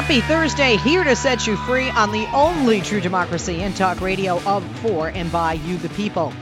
Happy Thursday, here to set you free on the only true democracy in talk radio of, for, and by you, the people.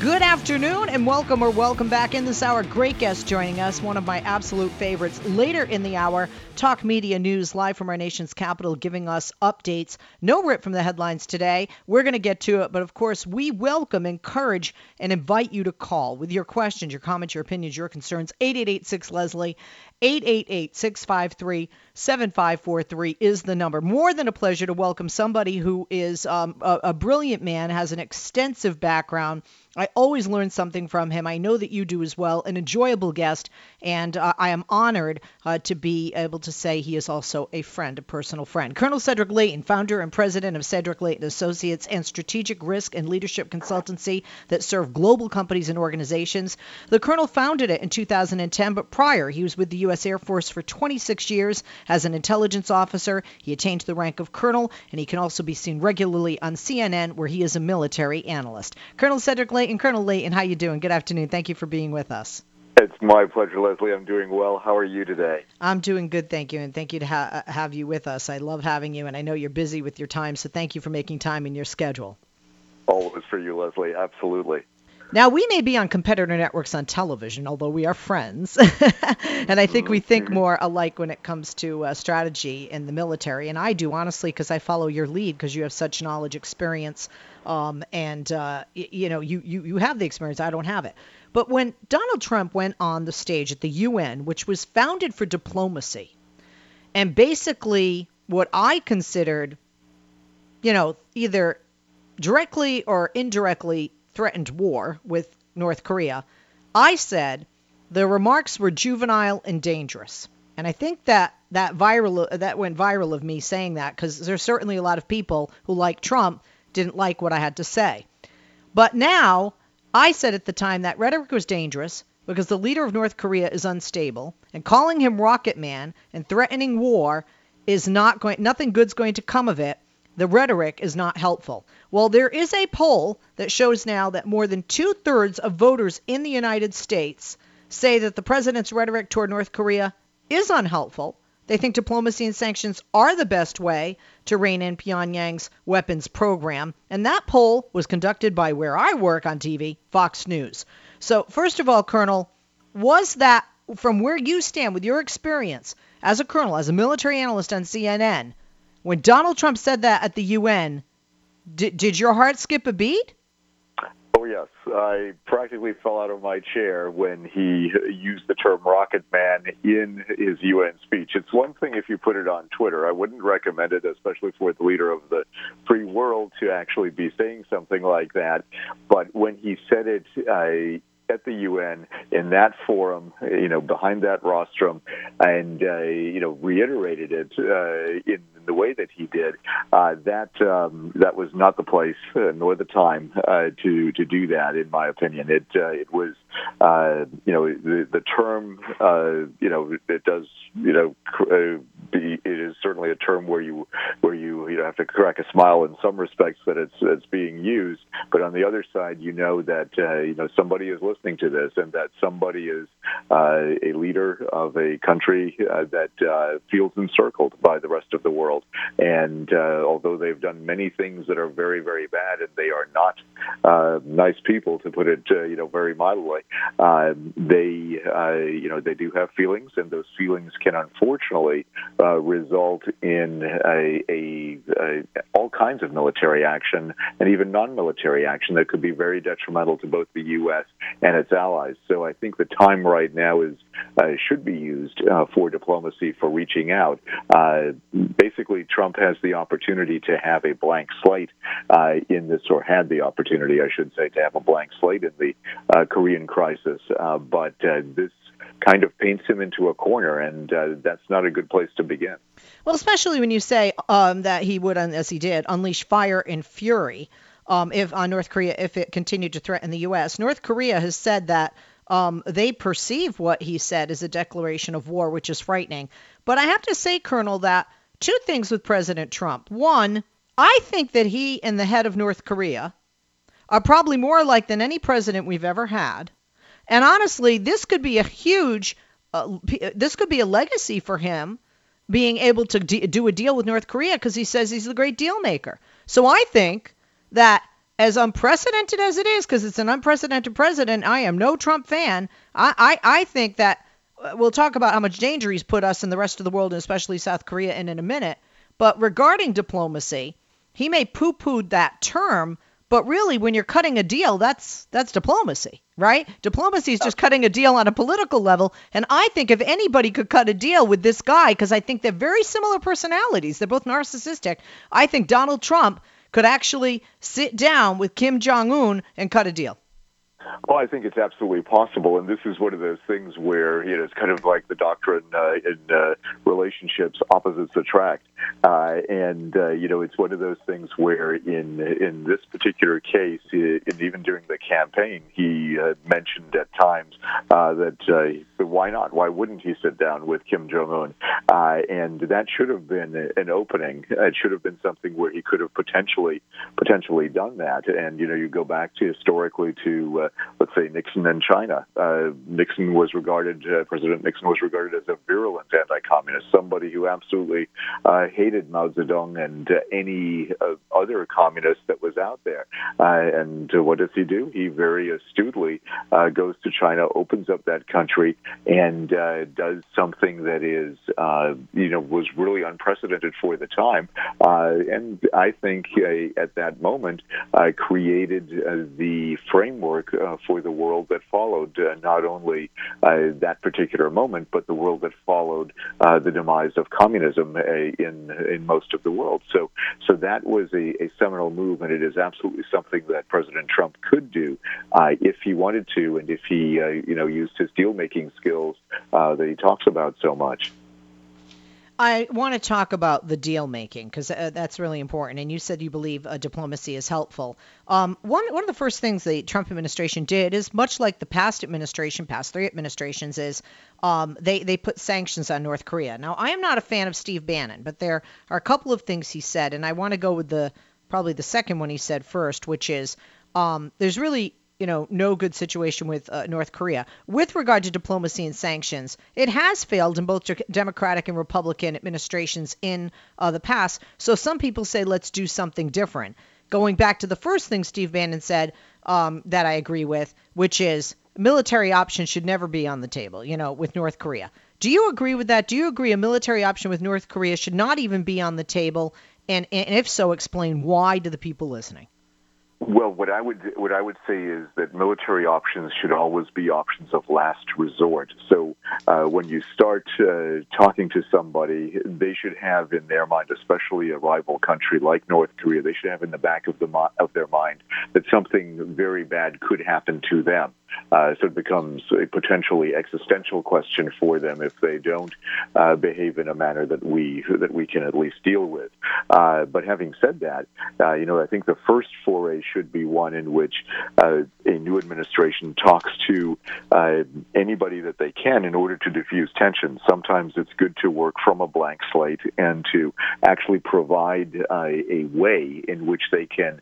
Good afternoon and welcome or welcome back in this hour. Great guest joining us, one of my absolute favorites. Later in the hour, Talk Media News live from our nation's capital giving us updates. No rip from the headlines today. We're going to get to it, but of course, we welcome, encourage, and invite you to call with your questions, your comments, your opinions, your concerns. 8886 Leslie, 888 653 7543 is the number. More than a pleasure to welcome somebody who is um, a, a brilliant man, has an extensive background I always learn something from him. I know that you do as well. An enjoyable guest, and uh, I am honored uh, to be able to say he is also a friend, a personal friend. Colonel Cedric Leighton, founder and president of Cedric Leighton Associates and strategic risk and leadership consultancy that serve global companies and organizations. The colonel founded it in 2010, but prior he was with the U.S. Air Force for 26 years as an intelligence officer. He attained the rank of colonel, and he can also be seen regularly on CNN, where he is a military analyst. Colonel Cedric Leighton, Colonel Leighton, how you doing? Good afternoon. Thank you for being with us. It's my pleasure, Leslie. I'm doing well. How are you today? I'm doing good, thank you, and thank you to ha- uh, have you with us. I love having you, and I know you're busy with your time, so thank you for making time in your schedule. Always for you, Leslie. Absolutely. Now, we may be on competitor networks on television, although we are friends. and I think we think Mm-hmm. more alike when it comes to uh, strategy in the military. And I do, honestly, because I follow your lead because you have such knowledge, experience, um, and, uh, y- you know, you, you, you have the experience. I don't have it. But when Donald Trump went on the stage at the UN, which was founded for diplomacy, and basically what I considered, you know, either directly or indirectly threatened war with North Korea, I said the remarks were juvenile and dangerous. And I think that that viral that went viral of me saying that because there's certainly a lot of people who like Trump didn't like what I had to say. But now I said at the time that rhetoric was dangerous because the leader of North Korea is unstable and calling him Rocket Man and threatening war is not going nothing good's going to come of it. The rhetoric is not helpful. Well, there is a poll that shows now that more than two thirds of voters in the United States say that the president's rhetoric toward North Korea is unhelpful. They think diplomacy and sanctions are the best way to rein in Pyongyang's weapons program. And that poll was conducted by where I work on TV, Fox News. So, first of all, Colonel, was that from where you stand with your experience as a colonel, as a military analyst on CNN, when Donald Trump said that at the UN, did, did your heart skip a beat? I practically fell out of my chair when he used the term rocket man in his UN speech. It's one thing if you put it on Twitter. I wouldn't recommend it, especially for the leader of the free world to actually be saying something like that. But when he said it, at the UN in that forum, you know, behind that rostrum, and uh, you know, reiterated it uh, in the way that he did. Uh, that um, that was not the place uh, nor the time uh, to to do that, in my opinion. It uh, it was, uh, you know, the the term, uh, you know, it does, you know, uh, be it is certainly a term where you where you you know have to crack a smile in some respects that it's it's being used, but on the other side, you know that uh, you know somebody is listening to this and that somebody is uh, a leader of a country uh, that uh, feels encircled by the rest of the world. And uh, although they've done many things that are very very bad and they are not nice people to put it you know very mildly, they you know they do have feelings and those feelings can unfortunately uh, result in a, a, a all kinds of military action and even non-military action that could be very detrimental to both the U.S. and its allies. So I think the time right now is uh, should be used uh, for diplomacy for reaching out. Uh, basically, Trump has the opportunity to have a blank slate uh, in this, or had the opportunity, I should say, to have a blank slate in the uh, Korean crisis. But this kind of paints him into a corner, and uh, that's not a good place to begin. Well, especially when you say um, that he would, as he did, unleash fire and fury um, if on North Korea if it continued to threaten the U.S. North Korea has said that um, they perceive what he said as a declaration of war, which is frightening. But I have to say, Colonel, that two things with President Trump. One, I think that he and the head of North Korea are probably more alike than any president we've ever had. And honestly, this could be a huge, uh, this could be a legacy for him being able to de- do a deal with North Korea because he says he's the great deal maker. So I think that as unprecedented as it is, because it's an unprecedented president, I am no Trump fan. I, I, I think that uh, we'll talk about how much danger he's put us and the rest of the world, and especially South Korea, in in a minute. But regarding diplomacy, he may poo-pooed that term, but really, when you're cutting a deal, that's that's diplomacy, right? Diplomacy is just cutting a deal on a political level. And I think if anybody could cut a deal with this guy, because I think they're very similar personalities, they're both narcissistic. I think Donald Trump could actually sit down with Kim Jong Un and cut a deal. Well, I think it's absolutely possible, and this is one of those things where you know it's kind of like the doctrine uh, in uh, relationships: opposites attract. Uh, and uh, you know, it's one of those things where, in in this particular case, and even during the campaign, he uh, mentioned at times uh, that why not? Why wouldn't he sit down with Kim Jong Un? And that should have been an opening. It should have been something where he could have potentially potentially done that. And you know, you go back to historically to let's say Nixon and China. Uh, Nixon was regarded, uh, President Nixon was regarded as a virulent anti-communist, somebody who absolutely uh, hated Mao Zedong and any other communist that was out there. And what does he do? He very astutely goes to China, opens up that country, and does something that is, you know, was really unprecedented for the time. Uh, and I think uh, at that moment uh, created the framework uh, for the world that followed, uh, not only uh, that particular moment, but the world that followed uh, the demise of communism uh, in in most of the world. So, so that was a, a seminal move, and it is absolutely something that President Trump could do uh, if he wanted to, and if he, you know, used his deal making skills that he talks about so much. I want to talk about the deal making because uh, that's really important. And you said you believe uh, diplomacy is helpful. Um, one one of the first things the Trump administration did is much like the past administration, past three administrations, is um, they they put sanctions on North Korea. Now I am not a fan of Steve Bannon, but there are a couple of things he said, and I want to go with the probably the second one he said first, which is um, there's really you know, no good situation with uh, North Korea. With regard to diplomacy and sanctions, it has failed in both Democratic and Republican administrations in uh, the past. So some people say, let's do something different. Going back to the first thing Steve Bannon said um, that I agree with, which is military options should never be on the table, you know, with North Korea. Do you agree with that? Do you agree a military option with North Korea should not even be on the table? And, and if so, explain why to the people listening. Well, what I would what I would say is that military options should always be options of last resort. So uh, when you start uh, talking to somebody, they should have in their mind, especially a rival country like North Korea, they should have in the back of the of their mind that something very bad could happen to them. Uh, so it becomes a potentially existential question for them if they don't uh, behave in a manner that we that we can at least deal with. Uh, but having said that, uh, you know, I think the first foray should be one in which uh, a new administration talks to uh, anybody that they can in order to diffuse tension. Sometimes it's good to work from a blank slate and to actually provide a way in which they can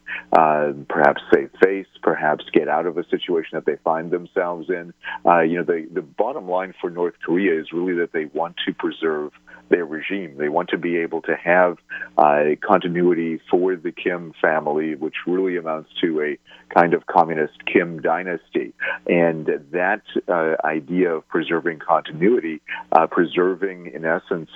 perhaps save face, perhaps get out of a situation that they find find themselves in. Uh, you know, the, the bottom line for North Korea is really that they want to preserve their regime. They want to be able to have uh, continuity for the Kim family, which really amounts to a kind of communist Kim dynasty. And that uh, idea of preserving continuity, uh, preserving, in essence,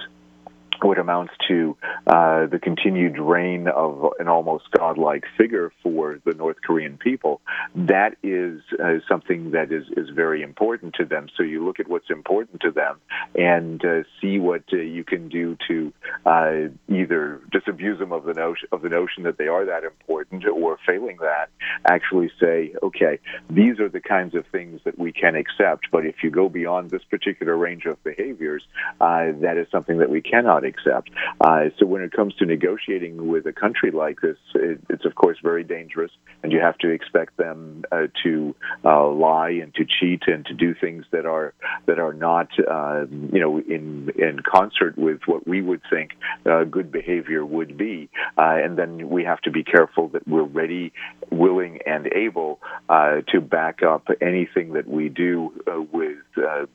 what amounts to uh, the continued reign of an almost godlike figure for the North Korean people, that is uh, something that is, is very important to them. So you look at what's important to them and uh, see what uh, you can do to uh, either disabuse them of the notion of the notion that they are that important, or failing that, actually say, okay, these are the kinds of things that we can accept. But if you go beyond this particular range of behaviors, uh, that is something that we cannot accept. Uh, so when it comes to negotiating with a country like this, it, it's of course very dangerous, and you have to expect them uh, to uh, lie and to cheat and to do things that are that are not, uh, you know, in in concert with what we would think uh, good behavior would be. Uh, and then we have to be careful that we're ready, willing, and able uh, to back up anything that we do with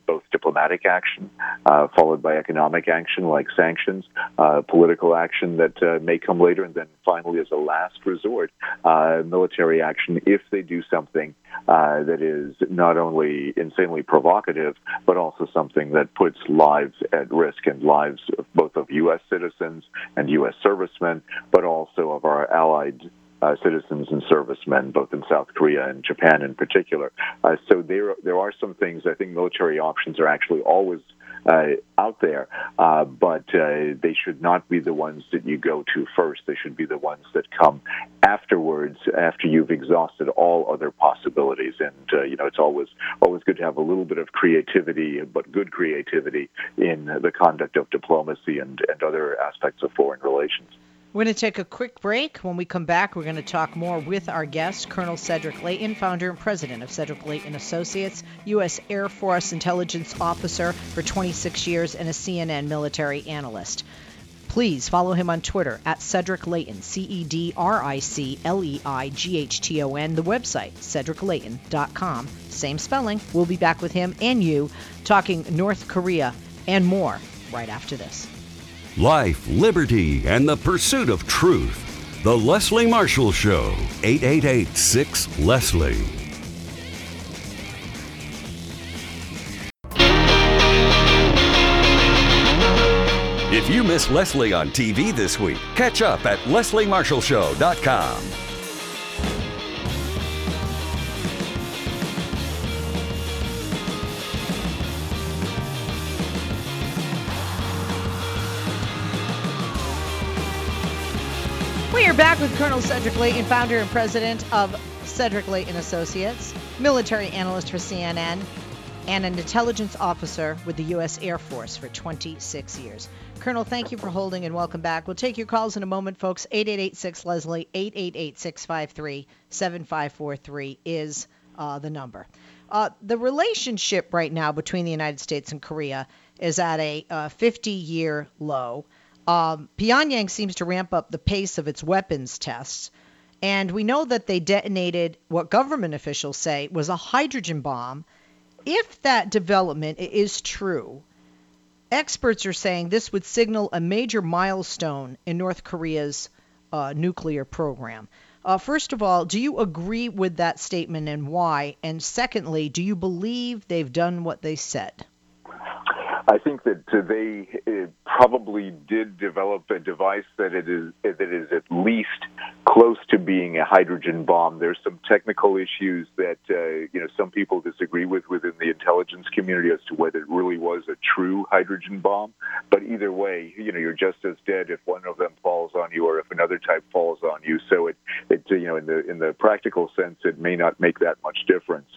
both diplomatic action, followed by economic action like sanctions actions, uh, political action that uh, may come later, and then finally, as a last resort, uh, military action if they do something uh, that is not only insanely provocative, but also something that puts lives at risk and lives of both of U.S. citizens and U.S. servicemen, but also of our allied uh, citizens and servicemen, both in South Korea and Japan in particular. Uh, so there, there are some things. I think military options are actually always out there, uh, but uh, they should not be the ones that you go to first. They should be the ones that come afterwards, after you've exhausted all other possibilities. And uh, you know, it's always always good to have a little bit of creativity, but good creativity in the conduct of diplomacy and, and other aspects of foreign relations. We're going to take a quick break. When we come back, we're going to talk more with our guest, Colonel Cedric Leighton, founder and president of Cedric Leighton Associates, U.S. Air Force intelligence officer for 26 years, and a CNN military analyst. Please follow him on Twitter at Cedric Leighton, C E D R I C L E I G H T O N, the website, cedricleighton.com. Same spelling. We'll be back with him and you talking North Korea and more right after this life, liberty, and the pursuit of truth. The Leslie Marshall Show, 888 6 Leslie. If you miss Leslie on TV this week, catch up at lesliemarshallshow.com. back with Colonel Cedric Leighton, founder and president of Cedric Leighton Associates, military analyst for CNN, and an intelligence officer with the U.S. Air Force for 26 years. Colonel, thank you for holding and welcome back. We'll take your calls in a moment, folks. 8886 Leslie, 888 653 7543 is uh, the number. Uh, the relationship right now between the United States and Korea is at a 50 uh, year low. Um, Pyongyang seems to ramp up the pace of its weapons tests. And we know that they detonated what government officials say was a hydrogen bomb. If that development is true, experts are saying this would signal a major milestone in North Korea's uh, nuclear program. Uh, first of all, do you agree with that statement and why? And secondly, do you believe they've done what they said? I think that they probably did develop a device that it is that is at least close to being a hydrogen bomb. There's some technical issues that uh, you know some people disagree with within the intelligence community as to whether it really was a true hydrogen bomb. But either way, you know you're just as dead if one of them falls on you or if another type falls on you. So it it you know in the in the practical sense, it may not make that much difference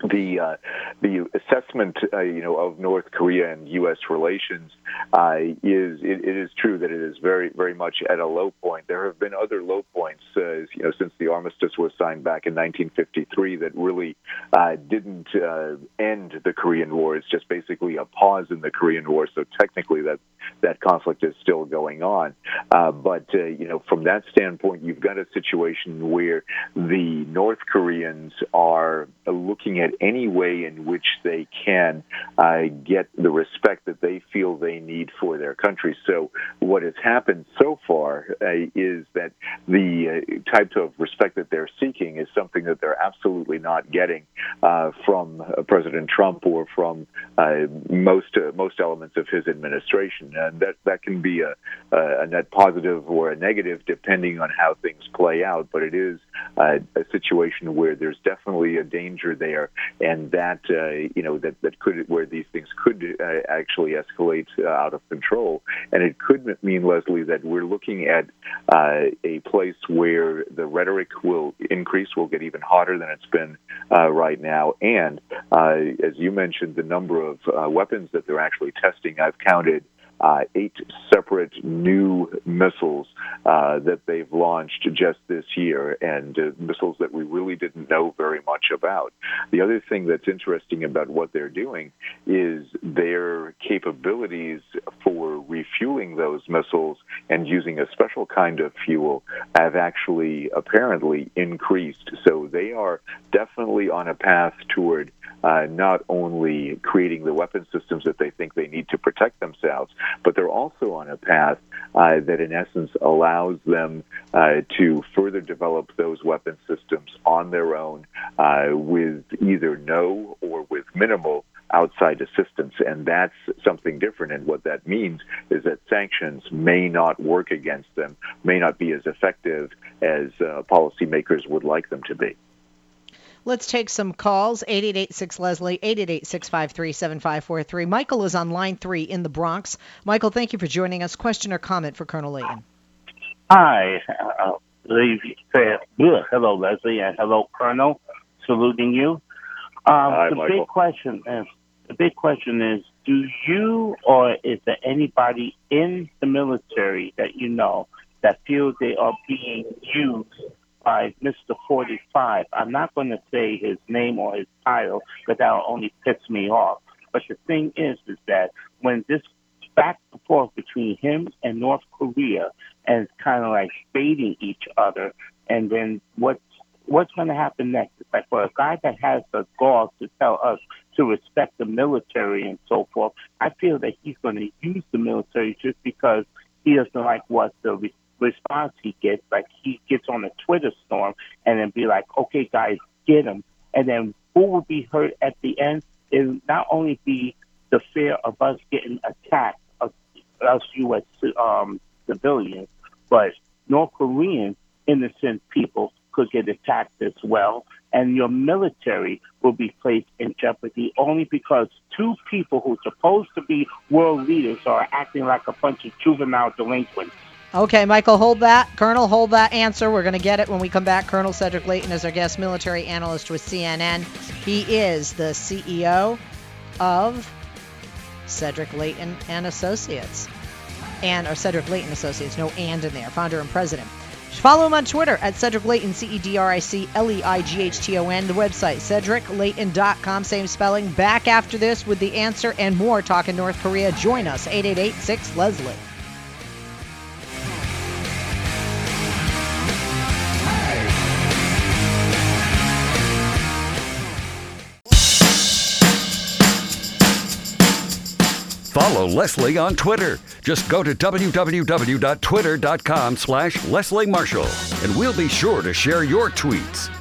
the uh, the assessment, uh, you know, of North Korea and U.S. relations uh, is it, it is true that it is very very much at a low point. There have been other low points, uh, you know, since the armistice was signed back in 1953 that really uh, didn't uh, end the Korean War. It's just basically a pause in the Korean War. So technically, that that conflict is still going on. but you know, from that standpoint, you've got a situation where the North Koreans are looking at at any way in which they can uh, get the respect that they feel they need for their country. So, what has happened so far uh, is that the uh, type of respect that they're seeking is something that they're absolutely not getting uh, from uh, President Trump or from uh, most most elements of his administration, and that that can be a, a net positive or a negative depending on how things play out. But it is a situation where there's definitely a danger there and that uh, you know that that could where these things could uh, actually escalate uh, out of control, and it could mean Leslie that we're looking at uh, a place where the rhetoric will increase, will get even hotter than it's been uh, right now, and uh, as you mentioned, the number of weapons that they're actually testing, I've counted uh, eight separate new missiles uh, that they've launched just this year, and uh, missiles that we really didn't know very much about. The other thing that's interesting about what they're doing is their capabilities for refueling those missiles and using a special kind of fuel have actually apparently increased. So they are definitely on a path toward uh, not only creating the weapon systems that they think they need to protect themselves, but they're also on a path uh, that, in essence, allows them uh, to further develop those weapon systems on their own uh, with either no or with minimal outside assistance. And that's something different. And what that means is that sanctions may not work against them, may not be as effective as uh, policymakers would like them to be. Let's take some calls. 888 Leslie, 888 653 7543. Michael is on line three in the Bronx. Michael, thank you for joining us. Question or comment for Colonel Leighton? Hi. Uh, hello, Leslie, and hello, Colonel. Saluting you. Um, Hi, the Michael. big question is the big question is do you or is there anybody in the military that you know that feels they are being used by Mr. 45? I'm not going to say his name or his title because that'll only piss me off. But the thing is, is that when this back and forth between him and North Korea and kind of like baiting each other, and then what's what's going to happen next? It's like for a guy that has the gall to tell us to respect the military and so forth. I feel that he's going to use the military just because he doesn't like what the response he gets. Like he gets on a Twitter storm and then be like, okay, guys, get him. And then who will be hurt at the end is not only be the fear of us getting attacked, uh, us U.S. Um, civilians, but North Korean innocent people could get attacked as well and your military will be placed in jeopardy only because two people who are supposed to be world leaders are acting like a bunch of juvenile delinquents. Okay, Michael, hold that. Colonel, hold that answer. We're going to get it when we come back. Colonel Cedric Leighton is our guest military analyst with CNN. He is the CEO of Cedric Leighton and Associates. And or Cedric Leighton Associates, no and in there, founder and president. Follow him on Twitter at Cedric Leighton, C E D R I C L E I G H T O N. The website, cedricleighton.com, same spelling. Back after this with the answer and more talking North Korea. Join us, 888 6 Leslie. Follow Leslie on Twitter. Just go to www.twitter.com slash Leslie Marshall, and we'll be sure to share your tweets.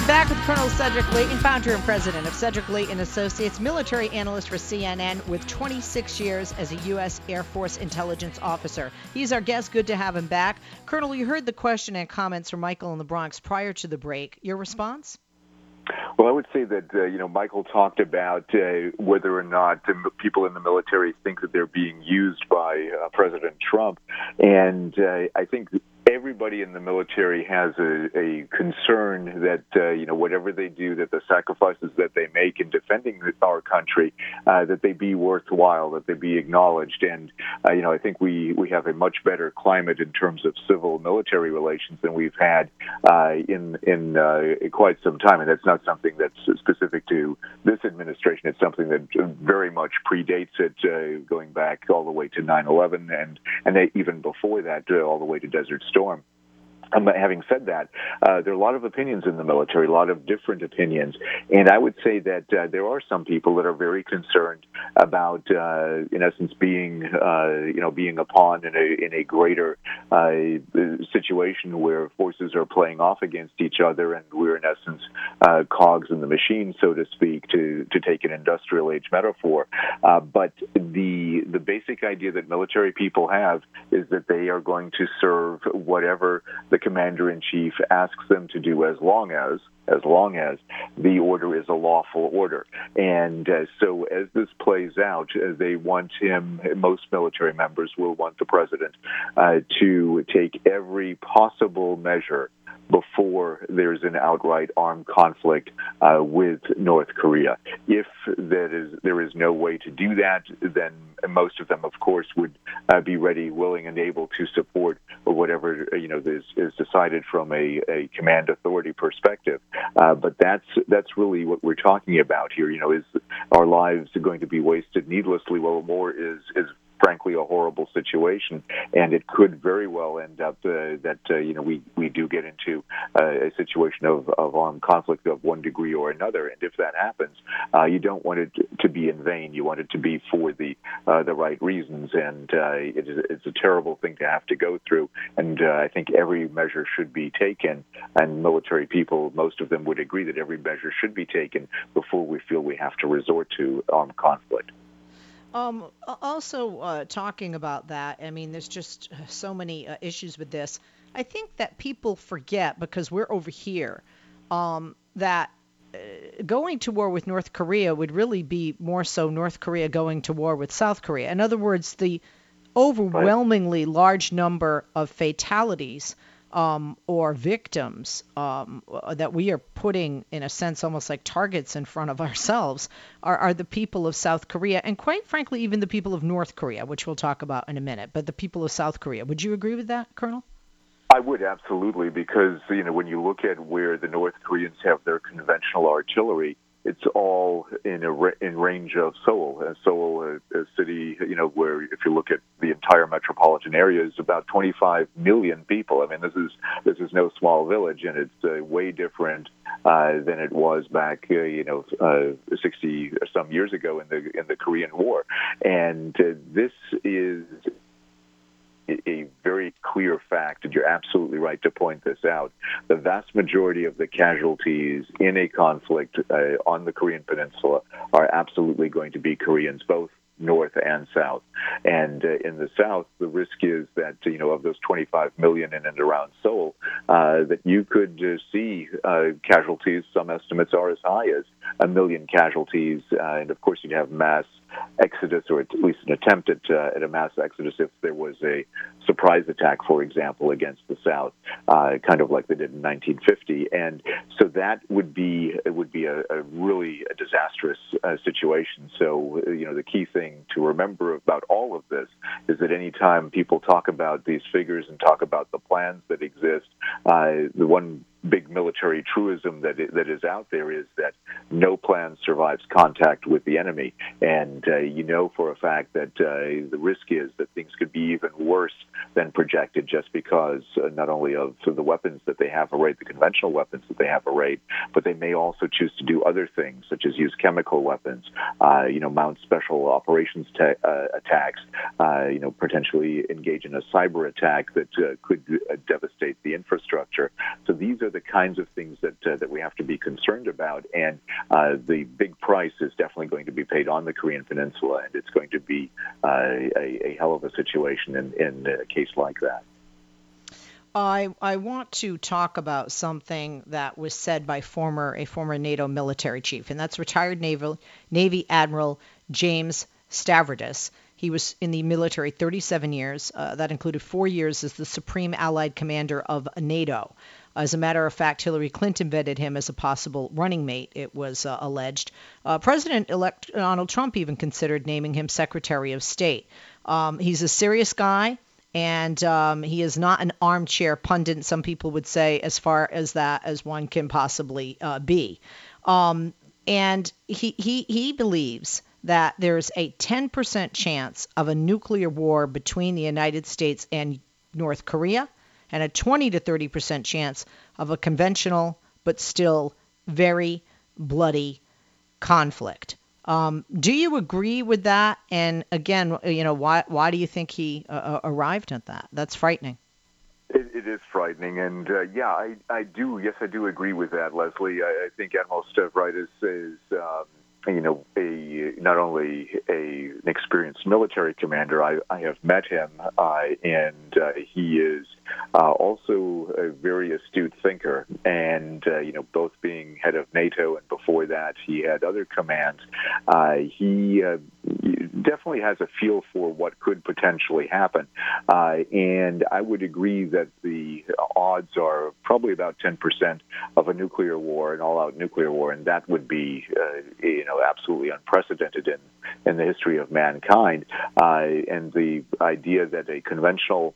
Back with Colonel Cedric Leighton, founder and president of Cedric Leighton Associates, military analyst for CNN with 26 years as a U.S. Air Force intelligence officer. He's our guest. Good to have him back. Colonel, you heard the question and comments from Michael in the Bronx prior to the break. Your response? Well, I would say that uh, you know Michael talked about uh, whether or not people in the military think that they're being used by uh, President Trump, and uh, I think everybody in the military has a, a concern that uh, you know whatever they do, that the sacrifices that they make in defending our country, uh, that they be worthwhile, that they be acknowledged, and uh, you know I think we we have a much better climate in terms of civil military relations than we've had uh, in in uh, quite some time, and that's not something that's specific to this administration. It's something that very much predates it, uh, going back all the way to 9/11, and and even before that, all the way to Desert Storm. Um, having said that, uh, there are a lot of opinions in the military, a lot of different opinions, and I would say that uh, there are some people that are very concerned about, uh, in essence, being, uh, you know, being a pawn in a in a greater uh, situation where forces are playing off against each other, and we're in essence uh, cogs in the machine, so to speak, to to take an industrial age metaphor. but the the basic idea that military people have is that they are going to serve whatever the commander in chief asks them to do as long as as long as the order is a lawful order. And uh, so as this plays out, uh, they want him, most military members will want the president uh, to take every possible measure before there's an outright armed conflict uh, with North Korea. If that is there is no way to do that, then most of them, of course, would uh, be ready, willing, and able to support whatever you know is, is decided from a, a command authority perspective. Uh, but that's that's really what we're talking about here. You know, is our lives going to be wasted needlessly? Well, more is is frankly a horrible situation, and it could very well end up uh, that uh, you know we we do get into uh, a situation of, of armed conflict of one degree or another. And if that happens, uh, you don't want it to be in vain. You want it to be for the uh, the right reasons, and uh, it is it's a terrible thing to have to go through. And I think every measure should be taken, and military people, most of them would agree that every measure should be taken before we feel we have to resort to armed conflict. Um, also, uh, talking about that, I mean, there's just so many uh, issues with this. I think that people forget because we're over here um, that uh, going to war with North Korea would really be more so North Korea going to war with South Korea. In other words, the overwhelmingly large number of fatalities um, or victims um, that we are putting, in a sense, almost like targets in front of ourselves, are, are the people of South Korea, and quite frankly, even the people of North Korea, which we'll talk about in a minute. But the people of South Korea, would you agree with that, Colonel? I would absolutely, because you know when you look at where the North Koreans have their conventional artillery, it's all in a in range of Seoul. And Seoul, a, a, city, you know, where if you look at the entire metropolitan area, is about 25 million people. I mean, this is this is no small village, and it's uh, way different uh, than it was back, uh, you know, uh, 60 some years ago in the in the Korean War. And uh, this is a very clear fact, and you're absolutely right to point this out. The vast majority of the casualties in a conflict uh, on the Korean Peninsula are absolutely going to be Koreans, both north and south. And uh, in the south, the risk is that you know of those 25 million in and around Seoul, uh, that you could uh, see uh, casualties. Some estimates are as high as a million casualties, uh, and of course you'd have mass exodus, or at least an attempt at, uh, at a mass exodus if there was a surprise attack, for example, against the South, uh, kind of like they did in 1950. And so that would be it would be a, a really a disastrous uh, situation. So you know the key thing to remember about all of this is that anytime people talk about these figures and talk about the plans that exist, uh, the one big military truism that that is out there is that no plan survives contact with the enemy, and uh, you know for a fact that uh, the risk is that things could be even worse than projected, just because uh, not only of the weapons that they have arrayed, the conventional weapons that they have arrayed, but they may also choose to do other things, such as use chemical weapons, uh, you know, mount special operations uh, attacks, uh, you know, potentially engage in a cyber attack that could devastate the infrastructure. So these are the kinds of things that uh, that we have to be concerned about, and uh, the big price is definitely going to be paid on the Korean Peninsula, and it's going to be uh, a, a, hell of a situation in, in a case like that. I I want to talk about something that was said by former a former NATO military chief, and that's retired naval Navy Admiral James Stavridis. He was in the military 37 years. Uh, that included four years as the Supreme Allied Commander of NATO. As a matter of fact, Hillary Clinton vetted him as a possible running mate, it was uh, alleged. Uh, President elect Donald Trump even considered naming him Secretary of State. Um, he's a serious guy, and um, he is not an armchair pundit, some people would say, as far as that as one can possibly uh, be. Um, and he, he, he believes that there's a 10% chance of a nuclear war between the United States and North Korea and a 20 to 30 percent chance of a conventional but still very bloody conflict. Um, do you agree with that? And again, you know, why why do you think he uh, uh arrived at that? That's frightening. It, it is frightening, and uh, yeah, I, I do. Yes, I do agree with that, Leslie. I, I think Admiral Stavridis is, um, you know, a not only a an experienced military commander. I, I have met him, uh, and uh, he is uh, also a very astute thinker, and uh, you know, both being head of NATO and before that he had other commands. Uh, he uh, definitely has a feel for what could potentially happen, uh, and I would agree that the odds are probably about 10% of a nuclear war, an all-out nuclear war, and that would be, uh, you know, absolutely unprecedented in in the history of mankind. and the idea that a conventional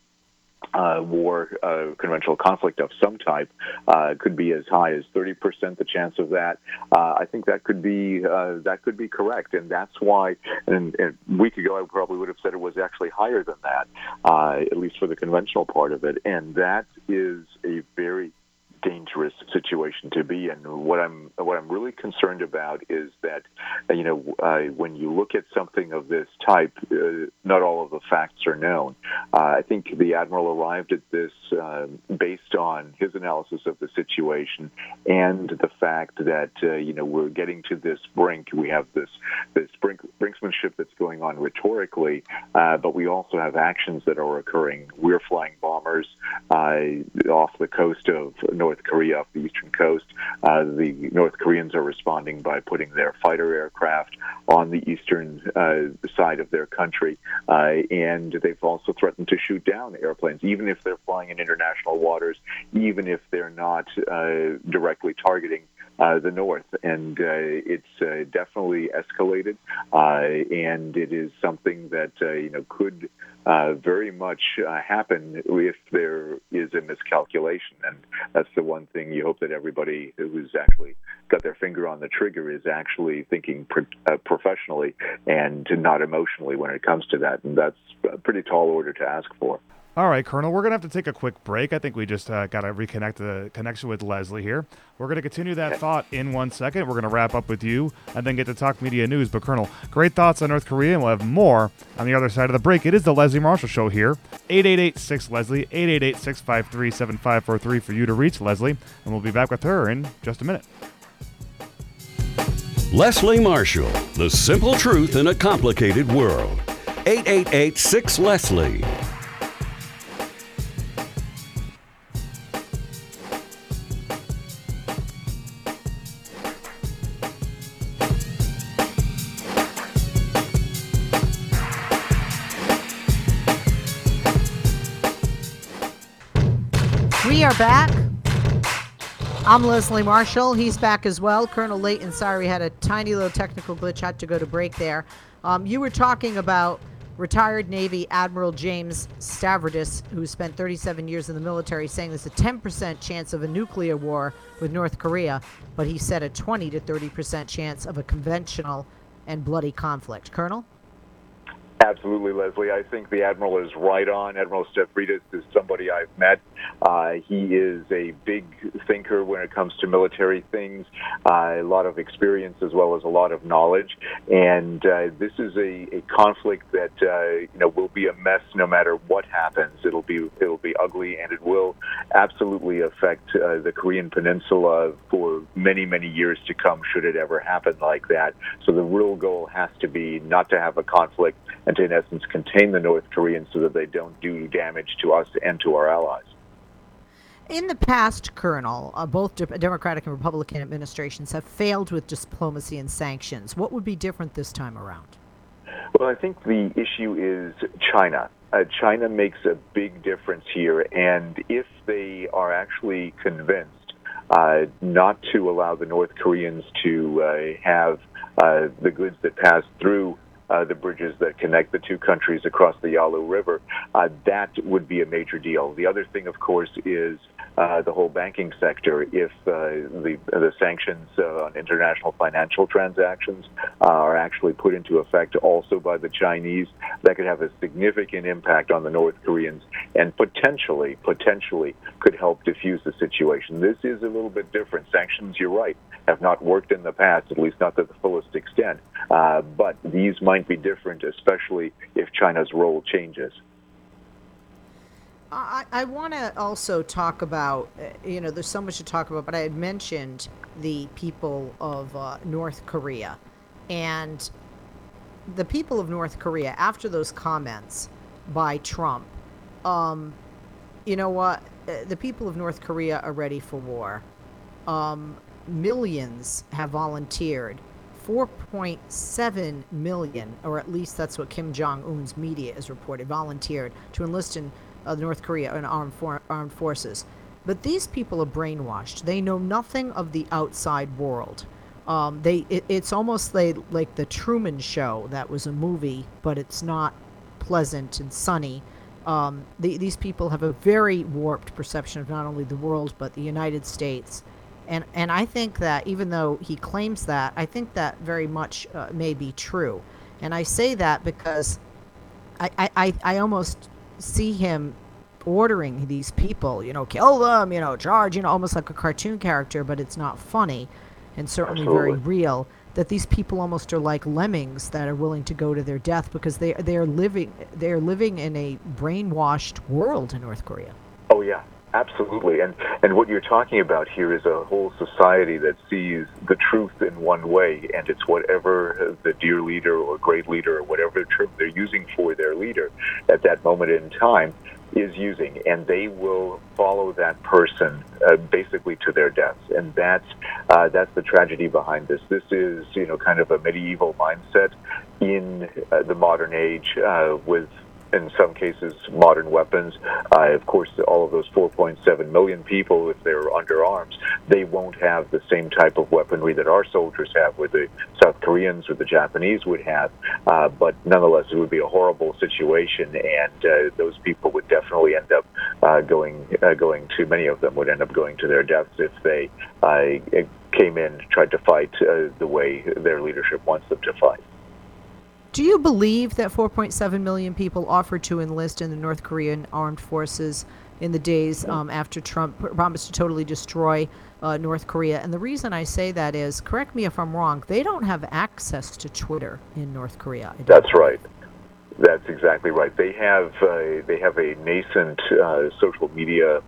uh, war, uh, conventional conflict of some type, uh, could be as high as 30% the chance of that. Uh, I think that could be uh, that could be correct, and that's why. And, and, a week ago, I probably would have said it was actually higher than that, uh, at least for the conventional part of it, and that is a very dangerous situation to be in. What I'm what I'm really concerned about is that you know uh, when you look at something of this type, uh, not all of the facts are known. Uh, I think the admiral arrived at this um, based on his analysis of the situation and the fact that uh, you know we're getting to this brink. We have this this brink, brinksmanship that's going on rhetorically, uh, but we also have actions that are occurring. We're flying bombers uh, off the coast of North North Korea off the eastern coast. Uh, the North Koreans are responding by putting their fighter aircraft on the eastern uh, side of their country, uh, and they've also threatened to shoot down airplanes, even if they're flying in international waters, even if they're not uh, directly targeting uh, the north, and uh, it's uh, definitely escalated, uh, and it is something that uh, you know could uh, very much happen if there is a miscalculation, and that's the one thing you hope that everybody who's actually got their finger on the trigger is actually thinking pro- professionally and not emotionally when it comes to that, and that's a pretty tall order to ask for. All right, Colonel, we're going to have to take a quick break. I think we just uh, got to reconnect the connection with Leslie here. We're going to continue that thought in one second. We're going to wrap up with you and then get to talk media news. But, Colonel, great thoughts on North Korea, and we'll have more on the other side of the break. It is the Leslie Marshall Show here. 888 6 Leslie, 888 653 7543 for you to reach Leslie. And we'll be back with her in just a minute. Leslie Marshall, the simple truth in a complicated world. 888 6 Leslie. I'm Leslie Marshall. He's back as well. Colonel Leighton, sorry, we had a tiny little technical glitch, had to go to break there. Um, you were talking about retired Navy Admiral James Stavridis, who spent 37 years in the military, saying there's a 10% chance of a nuclear war with North Korea, but he said a 20 to 30% chance of a conventional and bloody conflict. Colonel? Absolutely, Leslie. I think the Admiral is right on. Admiral Stavridis is somebody I've met. Uh, he is a big thinker when it comes to military things, uh, a lot of experience as well as a lot of knowledge. And uh, this is a, a conflict that uh, you know will be a mess no matter what happens. It'll be it'll be ugly, and it will absolutely affect uh, the Korean Peninsula for many many years to come. Should it ever happen like that, so the real goal has to be not to have a conflict and to, in essence, contain the North Koreans so that they don't do damage to us and to our allies. In the past, Colonel, uh, both de- Democratic and Republican administrations have failed with diplomacy and sanctions. What would be different this time around? Well, I think the issue is China. Uh, China makes a big difference here, and if they are actually convinced uh, not to allow the North Koreans to uh, have uh, the goods that pass through uh, the bridges that connect the two countries across the Yalu River, uh, that would be a major deal. The other thing, of course, is uh, the whole banking sector. If uh, the the sanctions uh, on international financial transactions uh, are actually put into effect also by the Chinese, that could have a significant impact on the North Koreans and potentially potentially could help diffuse the situation. This is a little bit different. Sanctions, you're right, have not worked in the past, at least not to the fullest extent. but these might be different, especially if China's role changes. I, I want to also talk about, uh, you know, there's so much to talk about, but I had mentioned the people of uh, North Korea. And the people of North Korea, after those comments by Trump, um, you know what? Uh, the people of North Korea are ready for war. Um, millions have volunteered. 4.7 million, or at least that's what Kim Jong Un's media has reported, volunteered to enlist in uh, North Korea and armed, for- armed forces. But these people are brainwashed. They know nothing of the outside world. Um, they it, it's almost like like the Truman Show. That was a movie, but it's not pleasant and sunny. Um, the, these people have a very warped perception of not only the world but the United States, and and I think that even though he claims that, I think that very much uh, may be true, and I say that because I I, I, I almost see him ordering these people, you know, kill them, you know, charge, you know, almost like a cartoon character, but it's not funny and certainly Absolutely. very real that these people almost are like lemmings that are willing to go to their death because they they are living they are living in a brainwashed world in North Korea. Oh yeah, absolutely. And and what you're talking about here is a whole society that sees the truth in one way, and it's whatever the dear leader or great leader or whatever term they're using for their leader at that moment in time is using, and they will follow that person uh, basically to their deaths, and that's uh, that's the tragedy behind this. This is you know kind of a medieval mindset in uh, the modern age uh, with in some cases, modern weapons. Uh, of course, all of those 4.7 million people, if they're under arms, they won't have the same type of weaponry that our soldiers have, or the South Koreans or the Japanese would have. Uh, but nonetheless, it would be a horrible situation, and uh, those people would definitely end up uh, going uh, going to many of them would end up going to their deaths if they uh, came in tried to fight the way their leadership wants them to fight. Do you believe that 4.7 million people offered to enlist in the North Korean armed forces in the days um, after Trump promised to totally destroy uh, North Korea? And the reason I say that is, correct me if I'm wrong, they don't have access to Twitter in North Korea. That's right. That's exactly right. They have uh, they have a nascent uh, social media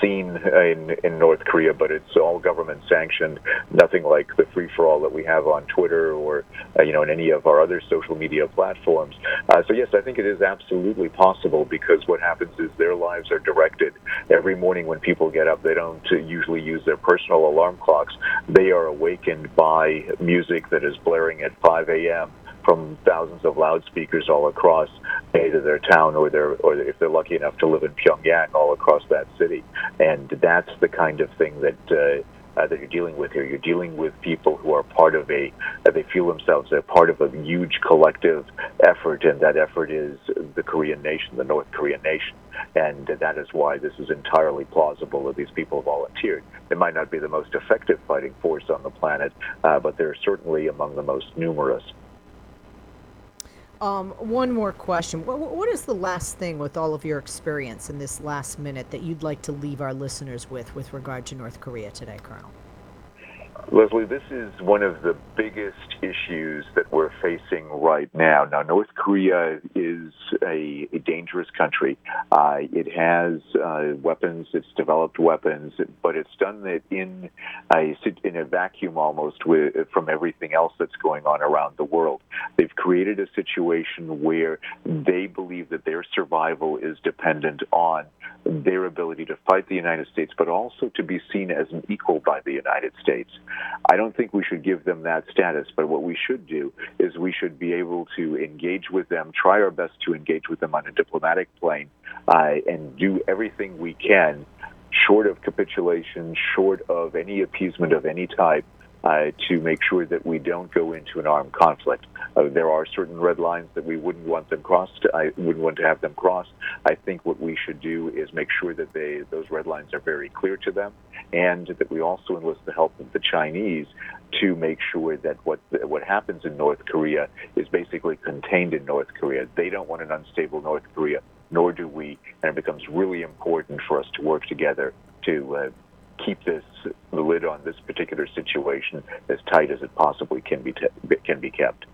scene in in North Korea, but it's all government sanctioned. Nothing like the free for all that we have on Twitter or uh, you know in any of our other social media platforms. Uh, so yes, I think it is absolutely possible because what happens is their lives are directed every morning when people get up. They don't usually use their personal alarm clocks. They are awakened by music that is blaring at 5 a.m from thousands of loudspeakers all across either their town or their or if they're lucky enough to live in Pyongyang all across that city and that's the kind of thing that uh, uh, that you're dealing with here. You're dealing with people who are part of a, uh, they feel themselves they're part of a huge collective effort, and that effort is the Korean nation, the North Korean nation. And that is why this is entirely plausible that these people volunteered. It might not be the most effective fighting force on the planet, uh, but they're certainly among the most numerous. Um, one more question. What, what is the last thing with all of your experience in this last minute that you'd like to leave our listeners with with regard to North Korea today, Colonel? Leslie, this is one of the biggest issues that we're facing right now. Now, North Korea is a, a dangerous country. Uh, it has uh, weapons. It's developed weapons, but it's done it in a in a vacuum almost with, from everything else that's going on around the world. They've created a situation where they believe that their survival is dependent on their ability to fight the United States, but also to be seen as an equal by the United States. I don't think we should give them that status, but what we should do is we should be able to engage with them, try our best to engage with them on a diplomatic plane, uh, and do everything we can, short of capitulation, short of any appeasement of any type, uh, to make sure that we don't go into an armed conflict. Uh, there are certain red lines that we wouldn't want them crossed. I wouldn't want to have them crossed. I think what we should do is make sure that they those red lines are very clear to them, and that we also enlist the help of the Chinese to make sure that what what happens in North Korea is basically contained in North Korea. They don't want an unstable North Korea, nor do we, and it becomes really important for us to work together to. Uh, keep this the lid on this particular situation as tight as it possibly can be te- can be kept.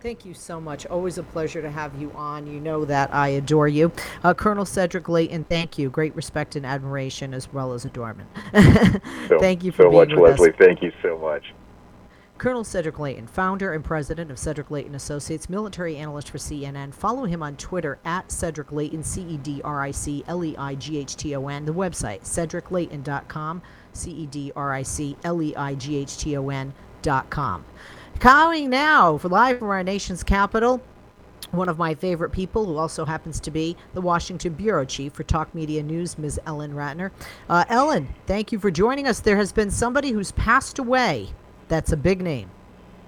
Thank you so much. Always a pleasure to have you on. You know that I adore you. Uh, Colonel Cedric Leighton, thank you. Great respect and admiration as well as adornment. So, thank you for so being much, with Leslie. us. Thank you so much. Colonel Cedric Leighton, founder and president of Cedric Leighton Associates, military analyst for CNN. Follow him on Twitter at Cedric Leighton, C E D R I C L E I G H T O N. The website, cedricleighton.com, C E D R I C L E I G H T O N.com. Coming now for live from our nation's capital one of my favorite people, who also happens to be the Washington bureau chief for Talk Media News, Ms. Ellen Ratner. Uh, Ellen, thank you for joining us. There has been somebody who's passed away. That's a big name.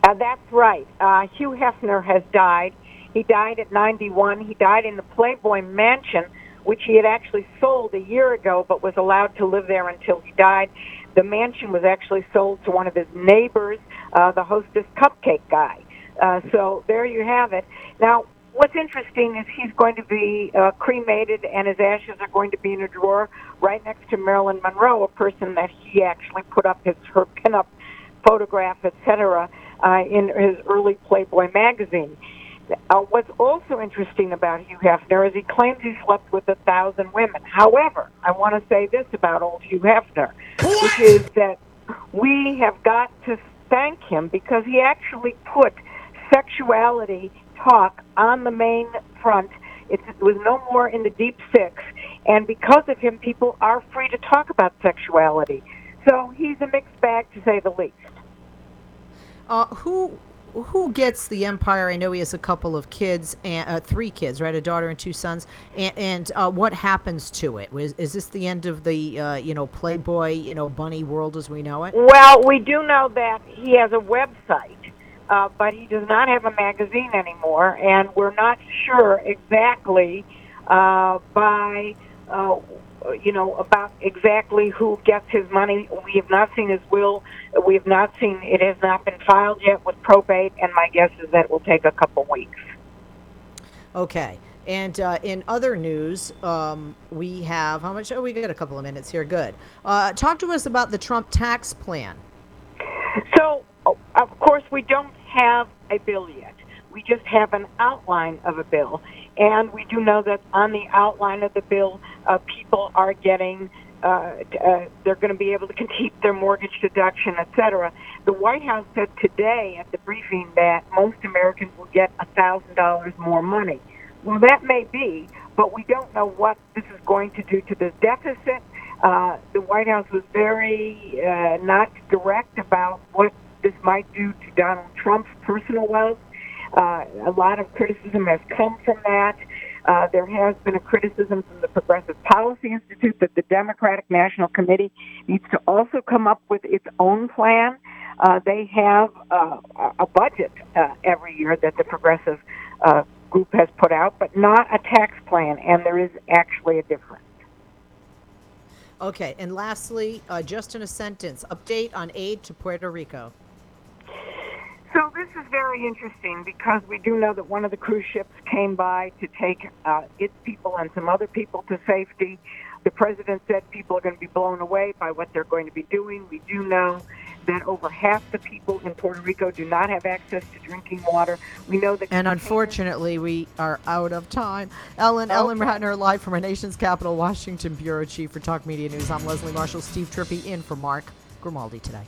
Uh, that's right. Uh, Hugh Hefner has died. He died at 91. He died in the Playboy Mansion, which he had actually sold a year ago, but was allowed to live there until he died. The mansion was actually sold to one of his neighbors, uh, the Hostess Cupcake guy. Uh, so there you have it. Now, what's interesting is he's going to be uh, cremated, and his ashes are going to be in a drawer right next to Marilyn Monroe, a person that he actually put up his her pinup photograph, etc., uh, in his early Playboy magazine. Uh, what's also interesting about Hugh Hefner is he claims he slept with a thousand women. However, I want to say this about old Hugh Hefner, what? which is that we have got to thank him because he actually put sexuality talk on the main front. It was no more in the deep six, and because of him, people are free to talk about sexuality. So he's a mixed bag, to say the least. Uh, who who gets the empire? I know he has a couple of kids, and uh, three kids, right? A daughter and two sons. And, and uh, what happens to it? Is, is this the end of the uh, you know Playboy you know bunny world as we know it? Well, we do know that he has a website uh, but he does not have a magazine anymore, and we're not sure exactly uh, by uh, you know about exactly who gets his money. We have not seen his will. We have not seen it has not been filed yet with probate, and my guess is that it will take a couple weeks. Okay. And uh, in other news, um, we have how much? Oh, we got a couple of minutes here. Good. Uh, talk to us about the Trump tax plan. So, of course, we don't have a bill yet. We just have an outline of a bill. And we do know that on the outline of the bill, uh, people are getting, uh, uh, they're going to be able to keep their mortgage deduction, et cetera. The White House said today at the briefing that most Americans will get $1,000 more money. Well, that may be, but we don't know what this is going to do to the deficit. Uh, the White House was very uh, not direct about what this might do to Donald Trump's personal wealth. Uh, a lot of criticism has come from that. Uh, there has been a criticism from the Progressive Policy Institute that the Democratic National Committee needs to also come up with its own plan. Uh, they have uh, a budget uh, every year that the Progressive uh, group has put out, but not a tax plan, and there is actually a difference. Okay, and lastly, uh, just in a sentence, update on aid to Puerto Rico. So this is very interesting because we do know that one of the cruise ships came by to take uh, its people and some other people to safety. The president said people are going to be blown away by what they're going to be doing. We do know that over half the people in Puerto Rico do not have access to drinking water. We know that. And unfortunately, we are out of time. Ellen, okay. Ellen Ratner, live from our nation's capital, Washington Bureau Chief for Talk Media News. I'm Leslie Marshall, Steve Trippi in for Mark Grimaldi today.